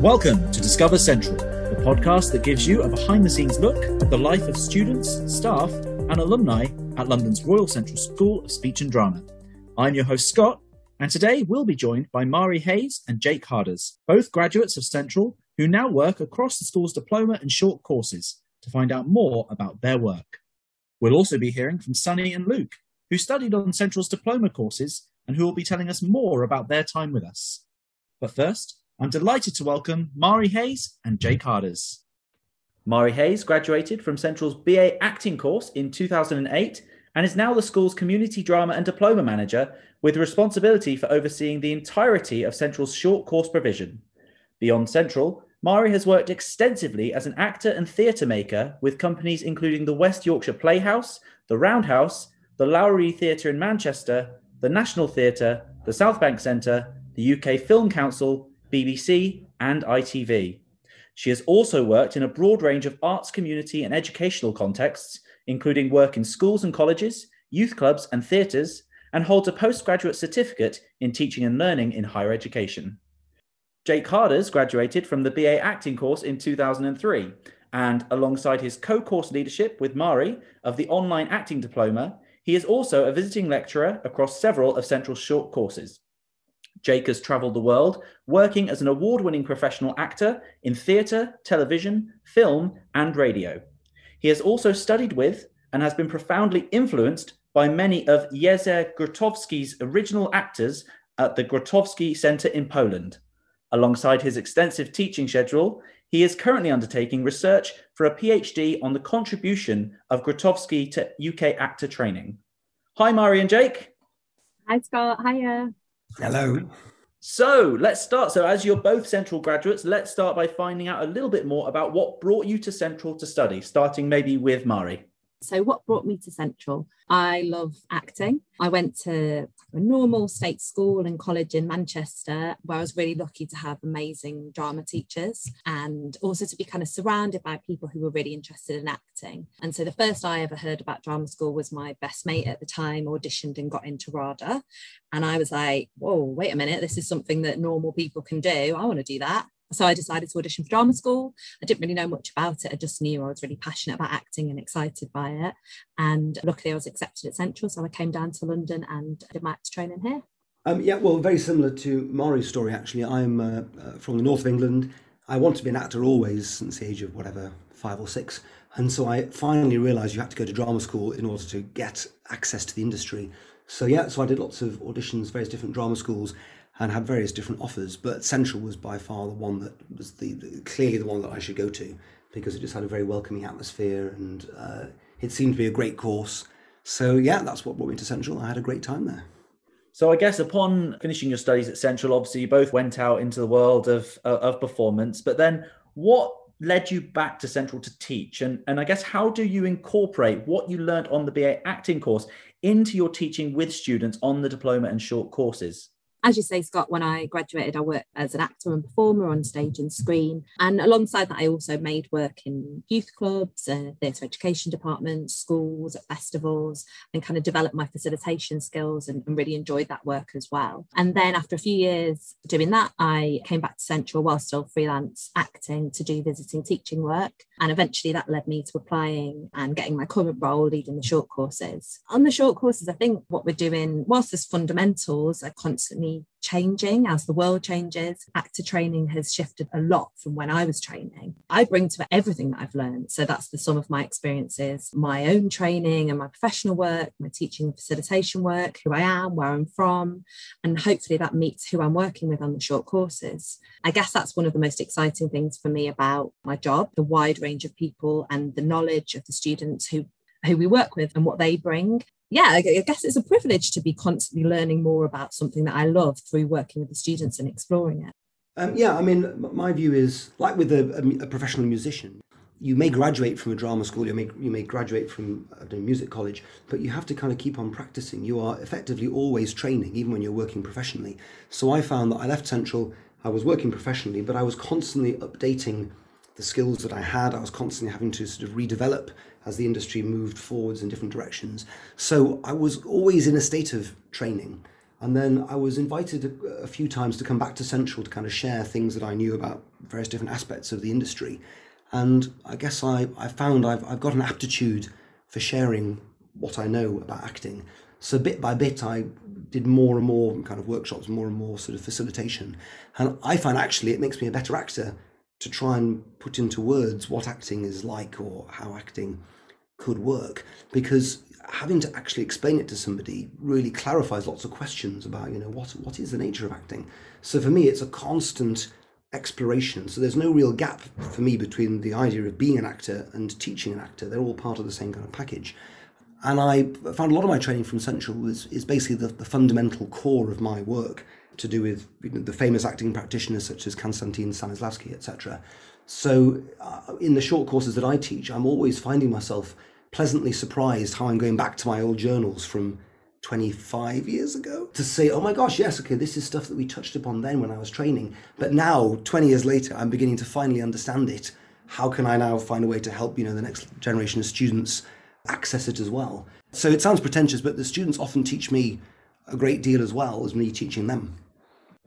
Welcome to Discover Central, the podcast that gives you a behind the scenes look at the life of students, staff, and alumni at London's Royal Central School of Speech and Drama. I'm your host, Scott, and today we'll be joined by Mari Hayes and Jake Harders, both graduates of Central who now work across the school's diploma and short courses to find out more about their work. We'll also be hearing from Sunny and Luke, who studied on Central's diploma courses and who will be telling us more about their time with us. But first, I'm delighted to welcome Mari Hayes and Jake Harders. Mari Hayes graduated from Central's BA acting course in 2008 and is now the school's community drama and diploma manager with responsibility for overseeing the entirety of Central's short course provision. Beyond Central, Mari has worked extensively as an actor and theatre maker with companies including the West Yorkshire Playhouse, the Roundhouse, the Lowry Theatre in Manchester, the National Theatre, the South Bank Centre, the UK Film Council, BBC, and ITV. She has also worked in a broad range of arts, community, and educational contexts, including work in schools and colleges, youth clubs, and theatres, and holds a postgraduate certificate in teaching and learning in higher education. Jake Harders graduated from the BA acting course in 2003, and alongside his co course leadership with Mari of the online acting diploma, he is also a visiting lecturer across several of Central's short courses. Jake has travelled the world, working as an award winning professional actor in theatre, television, film, and radio. He has also studied with and has been profoundly influenced by many of Jerzy Grotowski's original actors at the Grotowski Centre in Poland. Alongside his extensive teaching schedule, he is currently undertaking research for a PhD on the contribution of Grotowski to UK actor training. Hi, Mari and Jake. Hi, Scott. Hiya. Hello. So let's start. So, as you're both Central graduates, let's start by finding out a little bit more about what brought you to Central to study, starting maybe with Mari. So, what brought me to Central? I love acting. I went to a normal state school and college in Manchester, where I was really lucky to have amazing drama teachers and also to be kind of surrounded by people who were really interested in acting. And so, the first I ever heard about drama school was my best mate at the time auditioned and got into RADA. And I was like, whoa, wait a minute, this is something that normal people can do. I want to do that. So I decided to audition for drama school. I didn't really know much about it. I just knew I was really passionate about acting and excited by it. And luckily, I was accepted at Central. So I came down to London and did my training here. Um, yeah, well, very similar to Mari's story, actually. I'm uh, uh, from the north of England. I wanted to be an actor always since the age of whatever, five or six. And so I finally realised you had to go to drama school in order to get access to the industry. So, yeah, so I did lots of auditions, various different drama schools and had various different offers, but Central was by far the one that was the, the clearly the one that I should go to because it just had a very welcoming atmosphere and uh, it seemed to be a great course. So yeah, that's what brought me to Central. I had a great time there. So I guess upon finishing your studies at Central, obviously you both went out into the world of of performance. But then, what led you back to Central to teach? And and I guess how do you incorporate what you learned on the BA acting course into your teaching with students on the diploma and short courses? As you say, Scott, when I graduated, I worked as an actor and performer on stage and screen. And alongside that, I also made work in youth clubs, uh, theatre education departments, schools, at festivals, and kind of developed my facilitation skills and, and, really enjoyed that work as well. And then after a few years doing that, I came back to Central while still freelance acting to do visiting teaching work. And eventually that led me to applying and getting my current role leading the short courses. On the short courses, I think what we're doing, whilst there's fundamentals, are constantly changing as the world changes. Actor training has shifted a lot from when I was training. I bring to it everything that I've learned. So that's the sum of my experiences, my own training and my professional work, my teaching and facilitation work, who I am, where I'm from, and hopefully that meets who I'm working with on the short courses. I guess that's one of the most exciting things for me about my job, the wide range of people and the knowledge of the students who who we work with and what they bring yeah, I guess it's a privilege to be constantly learning more about something that I love through working with the students and exploring it. Um, yeah, I mean, my view is like with a, a, professional musician, you may graduate from a drama school, you may, you may graduate from a music college, but you have to kind of keep on practicing. You are effectively always training, even when you're working professionally. So I found that I left Central, I was working professionally, but I was constantly updating the skills that I had. I was constantly having to sort of redevelop as the industry moved forwards in different directions. So I was always in a state of training. And then I was invited a, a, few times to come back to Central to kind of share things that I knew about various different aspects of the industry. And I guess I, I found I've, I've got an aptitude for sharing what I know about acting. So bit by bit, I did more and more kind of workshops, more and more sort of facilitation. And I find actually it makes me a better actor to try and put into words what acting is like or how acting could work because having to actually explain it to somebody really clarifies lots of questions about you know what what is the nature of acting. So for me it's a constant exploration. So there's no real gap for me between the idea of being an actor and teaching an actor. They're all part of the same kind of package. And i found a lot of my training from central is, is basically the, the fundamental core of my work to do with you know, the famous acting practitioners such as Konstantin Stanislavski, etc. So, uh, in the short courses that I teach, I'm always finding myself pleasantly surprised how I'm going back to my old journals from 25 years ago to say, oh my gosh, yes, okay, this is stuff that we touched upon then when I was training. But now, 20 years later, I'm beginning to finally understand it. How can I now find a way to help, you know, the next generation of students access it as well? So it sounds pretentious, but the students often teach me a great deal as well as me teaching them.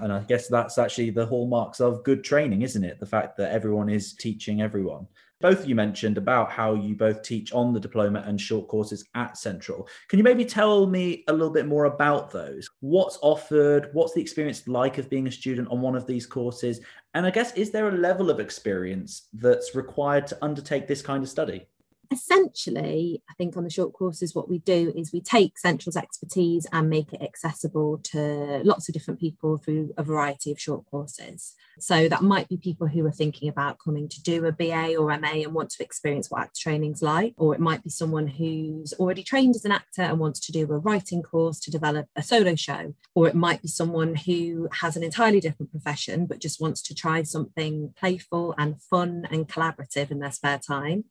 And I guess that's actually the hallmarks of good training, isn't it? The fact that everyone is teaching everyone. Both of you mentioned about how you both teach on the diploma and short courses at Central. Can you maybe tell me a little bit more about those? What's offered? What's the experience like of being a student on one of these courses? And I guess, is there a level of experience that's required to undertake this kind of study? Essentially, I think on the short courses, what we do is we take Central's expertise and make it accessible to lots of different people through a variety of short courses. So that might be people who are thinking about coming to do a BA or MA and want to experience what actor training's like, or it might be someone who's already trained as an actor and wants to do a writing course to develop a solo show, or it might be someone who has an entirely different profession but just wants to try something playful and fun and collaborative in their spare time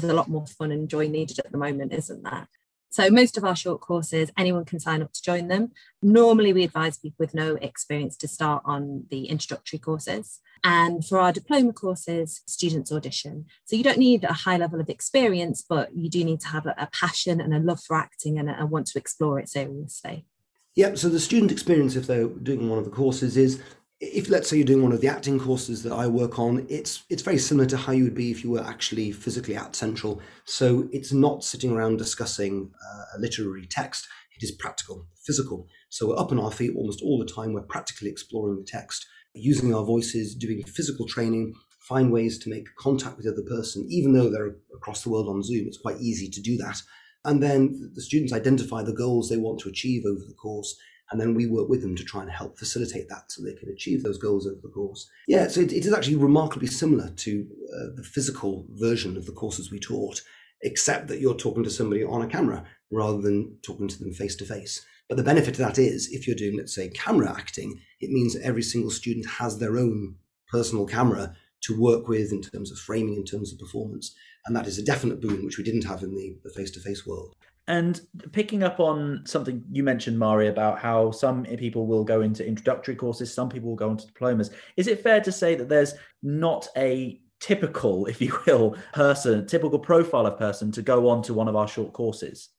there's a lot more fun and joy needed at the moment, isn't there? So most of our short courses, anyone can sign up to join them. Normally we advise people with no experience to start on the introductory courses. And for our diploma courses, students audition. So you don't need a high level of experience, but you do need to have a, a passion and a love for acting and, and want to explore it seriously. Yep. So the student experience, if they're doing one of the courses, is if let's say you're doing one of the acting courses that I work on, it's it's very similar to how you would be if you were actually physically at Central. So it's not sitting around discussing uh, a literary text. It is practical, physical. So we're up on our feet almost all the time. We're practically exploring the text, using our voices, doing physical training, find ways to make contact with the other person, even though they're across the world on Zoom. It's quite easy to do that. And then the students identify the goals they want to achieve over the course and then we work with them to try and help facilitate that so they can achieve those goals over the course. Yeah, so it, it is actually remarkably similar to uh, the physical version of the courses we taught, except that you're talking to somebody on a camera rather than talking to them face to face. But the benefit of that is if you're doing, let's say, camera acting, it means that every single student has their own personal camera to work with in terms of framing, in terms of performance. And that is a definite boon, which we didn't have in the face to face world. And picking up on something you mentioned, Mari, about how some people will go into introductory courses, some people will go into diplomas. Is it fair to say that there's not a typical, if you will, person, typical profile of person to go on to one of our short courses?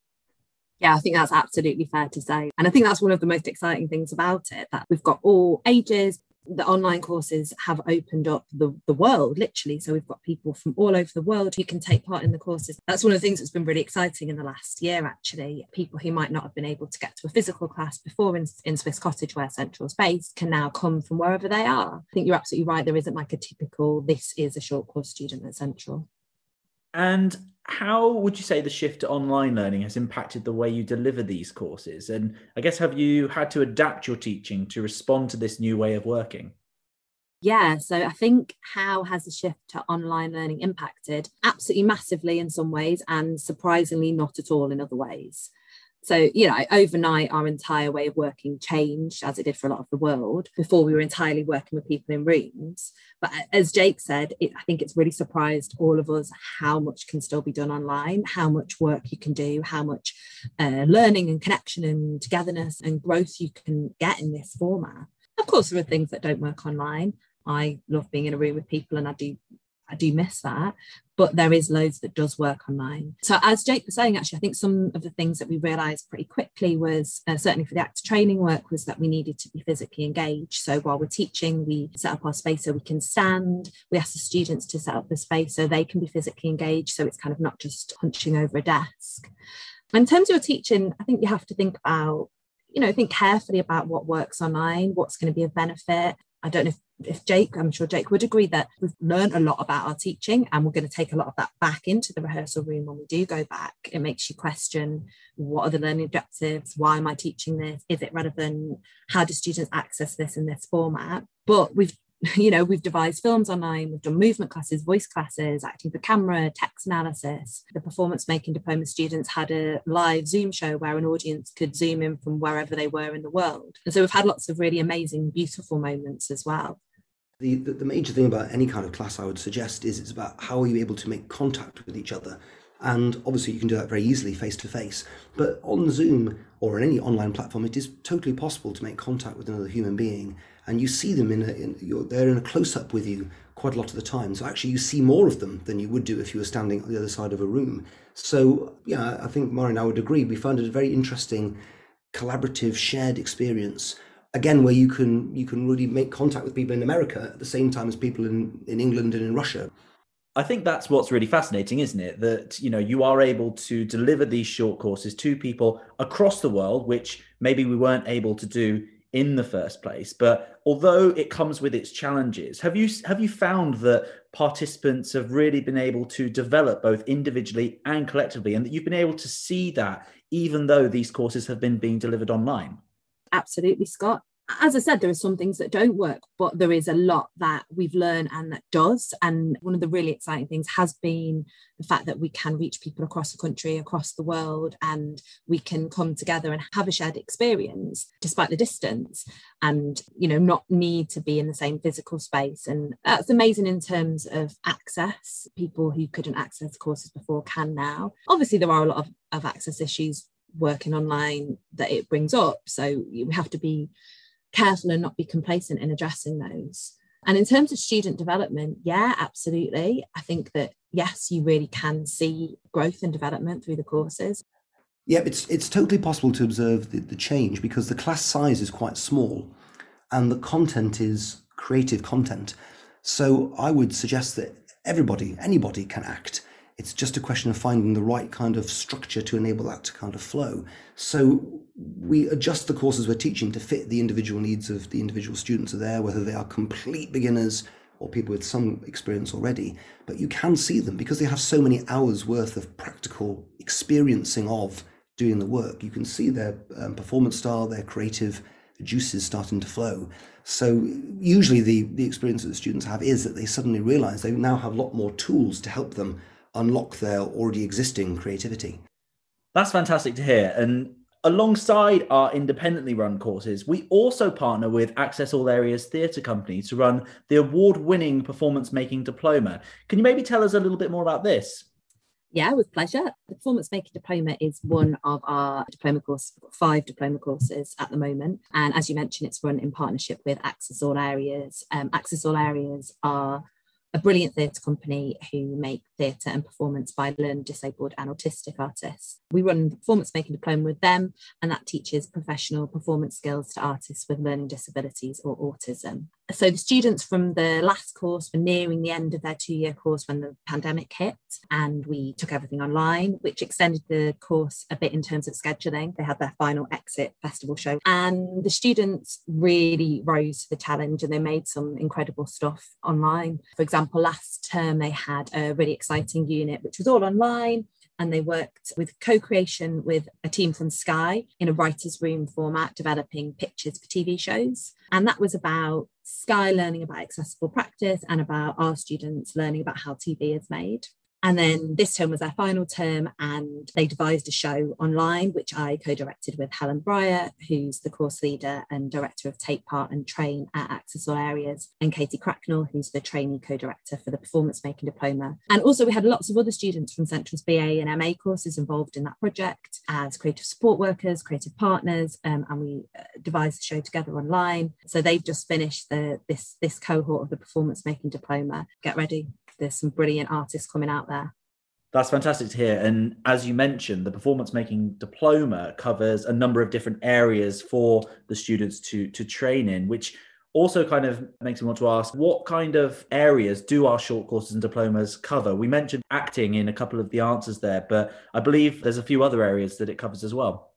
Yeah, I think that's absolutely fair to say. And I think that's one of the most exciting things about it that we've got all ages, the online courses have opened up the, the world literally. So we've got people from all over the world who can take part in the courses. That's one of the things that's been really exciting in the last year actually. People who might not have been able to get to a physical class before in, in swiss cottage where central space can now come from wherever they are. I think you're absolutely right. There isn't like a typical this is a short course student at central. And how would you say the shift to online learning has impacted the way you deliver these courses? And I guess, have you had to adapt your teaching to respond to this new way of working? Yeah, so I think how has the shift to online learning impacted? Absolutely massively in some ways, and surprisingly not at all in other ways. So, you know, overnight, our entire way of working changed as it did for a lot of the world. Before we were entirely working with people in rooms. But as Jake said, it, I think it's really surprised all of us how much can still be done online, how much work you can do, how much uh, learning and connection and togetherness and growth you can get in this format. Of course, there are things that don't work online. I love being in a room with people and I do I do miss that. But there is loads that does work online. So, as Jake was saying, actually, I think some of the things that we realised pretty quickly was uh, certainly for the actor training work was that we needed to be physically engaged. So, while we're teaching, we set up our space so we can stand. We ask the students to set up the space so they can be physically engaged. So, it's kind of not just hunching over a desk. In terms of your teaching, I think you have to think about you know think carefully about what works online what's going to be a benefit I don't know if, if Jake, I'm sure Jake would agree that we've learned a lot about our teaching and we're going to take a lot of that back into the rehearsal room when we do go back. It makes you question what are the learning objectives? Why am I teaching this? Is it relevant? How do students access this in this format? But we've you know, we've devised films online, we've done movement classes, voice classes, acting for camera, text analysis. The performance making diploma students had a live Zoom show where an audience could zoom in from wherever they were in the world. And so we've had lots of really amazing, beautiful moments as well. The, the, the major thing about any kind of class I would suggest is it's about how are you able to make contact with each other and obviously, you can do that very easily face to face. But on Zoom or on any online platform, it is totally possible to make contact with another human being and you see them in, a, in they're in a close up with you quite a lot of the time. So actually, you see more of them than you would do if you were standing on the other side of a room. So yeah, I think Mari and I would agree. We found it a very interesting, collaborative, shared experience. Again, where you can you can really make contact with people in America at the same time as people in, in England and in Russia. I think that's what's really fascinating, isn't it? That you know you are able to deliver these short courses to people across the world, which maybe we weren't able to do in the first place. But although it comes with its challenges, have you have you found that participants have really been able to develop both individually and collectively, and that you've been able to see that even though these courses have been being delivered online? Absolutely, Scott as I said, there are some things that don't work, but there is a lot that we've learned and that does. And one of the really exciting things has been the fact that we can reach people across the country, across the world, and we can come together and have a shared experience despite the distance and, you know, not need to be in the same physical space. And that's amazing in terms of access. People who couldn't access courses before can now. Obviously, there are a lot of, of access issues working online that it brings up. So we have to be careful and not be complacent in addressing those. And in terms of student development, yeah, absolutely. I think that yes, you really can see growth and development through the courses. Yeah, it's it's totally possible to observe the, the change because the class size is quite small and the content is creative content. So I would suggest that everybody, anybody can act. It's just a question of finding the right kind of structure to enable that to kind of flow. So we adjust the courses we're teaching to fit the individual needs of the individual students are there, whether they are complete beginners or people with some experience already. But you can see them because they have so many hours worth of practical experiencing of doing the work. You can see their um, performance style, their creative juices starting to flow. So usually the, the experience that the students have is that they suddenly realize they now have a lot more tools to help them unlock their already existing creativity. That's fantastic to hear. And alongside our independently run courses, we also partner with Access All Areas Theatre Company to run the award winning performance making diploma. Can you maybe tell us a little bit more about this? Yeah, with pleasure. The performance making diploma is one of our diploma courses. Five diploma courses at the moment. And as you mentioned, it's run in partnership with Access All Areas. Um, Access All Areas are a brilliant theatre company who make theatre and performance by learned, disabled, and autistic artists. We run performance making diploma with them, and that teaches professional performance skills to artists with learning disabilities or autism. So the students from the last course were nearing the end of their two year course when the pandemic hit, and we took everything online, which extended the course a bit in terms of scheduling. They had their final exit festival show, and the students really rose to the challenge and they made some incredible stuff online. For example, last term they had a really exciting unit which was all online and they worked with co-creation with a team from Sky in a writer's room format, developing pitches for TV shows. And that was about Sky learning about accessible practice and about our students learning about how TV is made. And then this term was our final term, and they devised a show online, which I co directed with Helen Breyer, who's the course leader and director of Take Part and Train at Access All Areas, and Katie Cracknell, who's the trainee co director for the Performance Making Diploma. And also, we had lots of other students from Central's BA and MA courses involved in that project as creative support workers, creative partners, um, and we uh, devised the show together online. So they've just finished the, this, this cohort of the Performance Making Diploma. Get ready there's some brilliant artists coming out there. That's fantastic to hear. And as you mentioned, the performance making diploma covers a number of different areas for the students to, to train in, which also kind of makes me want to ask what kind of areas do our short courses and diplomas cover? We mentioned acting in a couple of the answers there, but I believe there's a few other areas that it covers as well.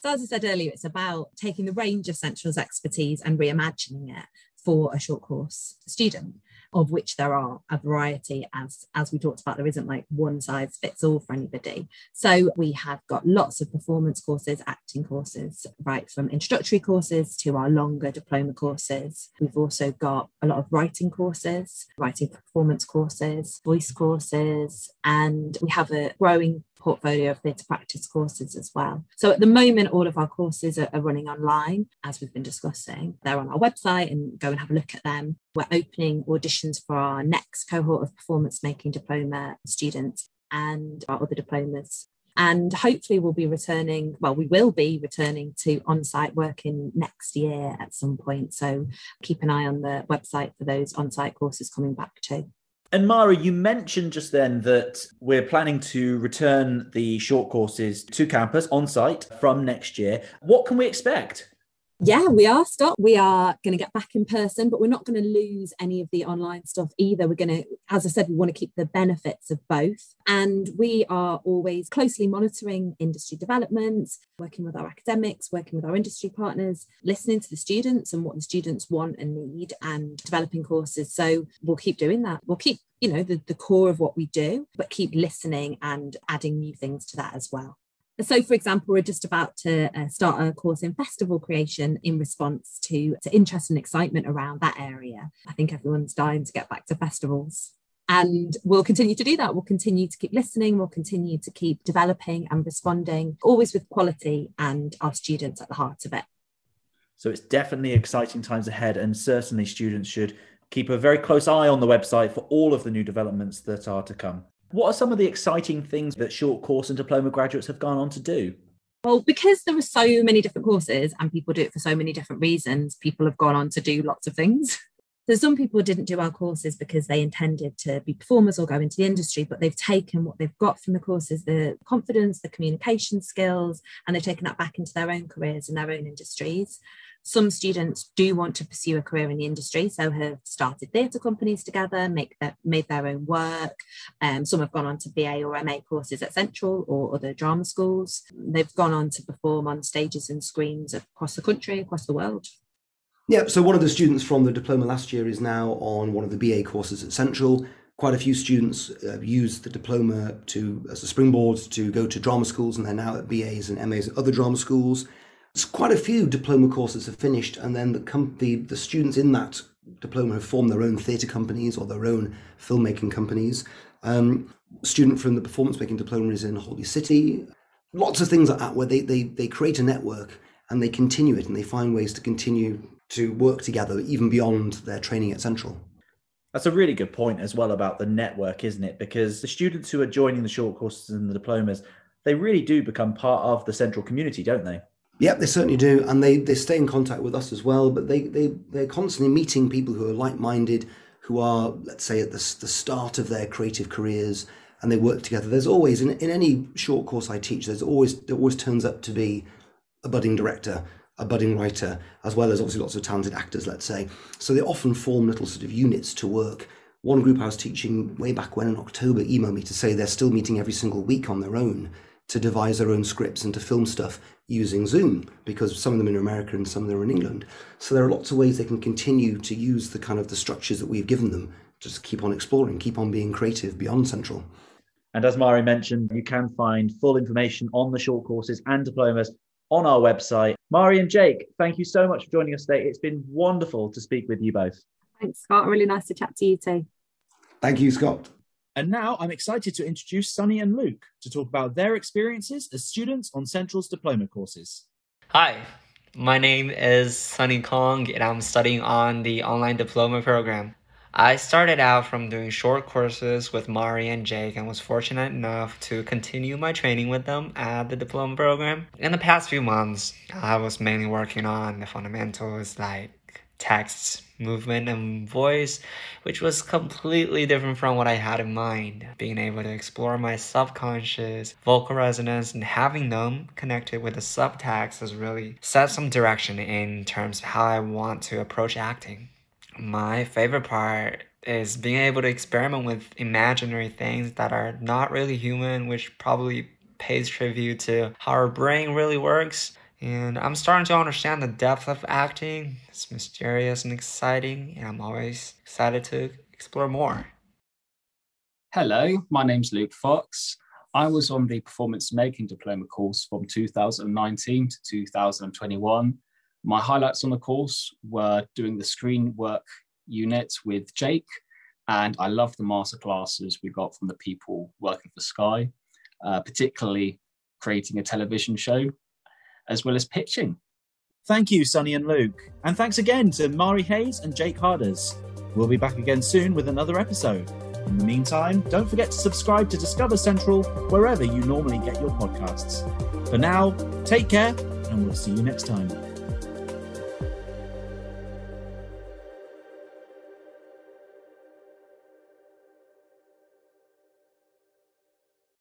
So, as I said earlier, it's about taking the range of Central's expertise and reimagining it for a short course student of which there are a variety as as we talked about there isn't like one size fits all for anybody. So we have got lots of performance courses acting courses right from introductory courses to our longer diploma courses. We've also got a lot of writing courses writing performance courses voice courses and we have a growing portfolio of theatre practice courses as well. So at the moment, all of our courses are, are, running online, as we've been discussing. They're on our website and go and have a look at them. We're opening auditions for our next cohort of performance making diploma students and our other diplomas. And hopefully, we'll be returning. Well, we will be returning to on site working next year at some point. So keep an eye on the website for those on site courses coming back too. And Mari, you mentioned just then that we're planning to return the short courses to campus on site from next year. What can we expect? Yeah, we are, Scott. We are going to get back in person, but we're not going to lose any of the online stuff either. We're going to, as I said, we want to keep the benefits of both. And we are always closely monitoring industry developments, working with our academics, working with our industry partners, listening to the students and what the students want and need, and developing courses. So we'll keep doing that. We'll keep you know the, the core of what we do but keep listening and adding new things to that as well so, for example, we're just about to uh, start a course in festival creation in response to, to interest and excitement around that area. I think everyone's dying to get back to festivals. And we'll continue to do that. We'll continue to keep listening. We'll continue to keep developing and responding, always with quality and our students at the heart of it. So it's definitely exciting times ahead. And certainly, students should keep a very close eye on the website for all of the new developments that are to come. What are some of the exciting things that short course and diploma graduates have gone on to do? Well, because there are so many different courses and people do it for so many different reasons, people have gone on to do lots of things. So some people didn't do our courses because they intended to be performers or go into the industry, but they've taken what they've got from the courses, the confidence, the communication skills, and they've taken that back into their own careers and their own industries. Some students do want to pursue a career in the industry, so have started theatre companies together, make their, made their own work. Um, some have gone on to BA or MA courses at Central or other drama schools. They've gone on to perform on stages and screens across the country, across the world. Yeah, so one of the students from the diploma last year is now on one of the BA courses at Central. Quite a few students uh, use the diploma to as a springboard to go to drama schools, and they're now at BAs and MAs at other drama schools. Quite a few diploma courses have finished, and then the, com- the, the students in that diploma have formed their own theatre companies or their own filmmaking companies. Um, student from the performance making diploma is in Holby City. Lots of things like that where they, they, they create a network and they continue it and they find ways to continue to work together even beyond their training at Central. That's a really good point as well about the network, isn't it? Because the students who are joining the short courses and the diplomas, they really do become part of the Central community, don't they? Yep, they certainly do, and they, they stay in contact with us as well. But they they they're constantly meeting people who are like minded, who are let's say at the the start of their creative careers, and they work together. There's always in in any short course I teach, there's always there always turns up to be a budding director a budding writer, as well as obviously lots of talented actors, let's say. So they often form little sort of units to work. One group I was teaching way back when in October emailed me to say they're still meeting every single week on their own to devise their own scripts and to film stuff using Zoom because some of them are in America and some of them are in England. So there are lots of ways they can continue to use the kind of the structures that we've given them, just keep on exploring, keep on being creative beyond Central. And as Mari mentioned, you can find full information on the short courses and diplomas on our website. Mari and Jake, thank you so much for joining us today. It's been wonderful to speak with you both. Thanks, Scott. Really nice to chat to you too. Thank you, Scott. And now I'm excited to introduce Sunny and Luke to talk about their experiences as students on Central's diploma courses. Hi, my name is Sunny Kong, and I'm studying on the online diploma program. I started out from doing short courses with Mari and Jake and was fortunate enough to continue my training with them at the diploma program. In the past few months, I was mainly working on the fundamentals like text, movement, and voice, which was completely different from what I had in mind. Being able to explore my subconscious, vocal resonance, and having them connected with the subtext has really set some direction in terms of how I want to approach acting. My favorite part is being able to experiment with imaginary things that are not really human, which probably pays tribute to how our brain really works. And I'm starting to understand the depth of acting. It's mysterious and exciting, and I'm always excited to explore more. Hello, my name's Luke Fox. I was on the performance making diploma course from 2019 to 2021. My highlights on the course were doing the screen work unit with Jake, and I loved the masterclasses we got from the people working for Sky, uh, particularly creating a television show as well as pitching. Thank you, Sunny and Luke. And thanks again to Mari Hayes and Jake Harders. We'll be back again soon with another episode. In the meantime, don't forget to subscribe to Discover Central wherever you normally get your podcasts. For now, take care, and we'll see you next time.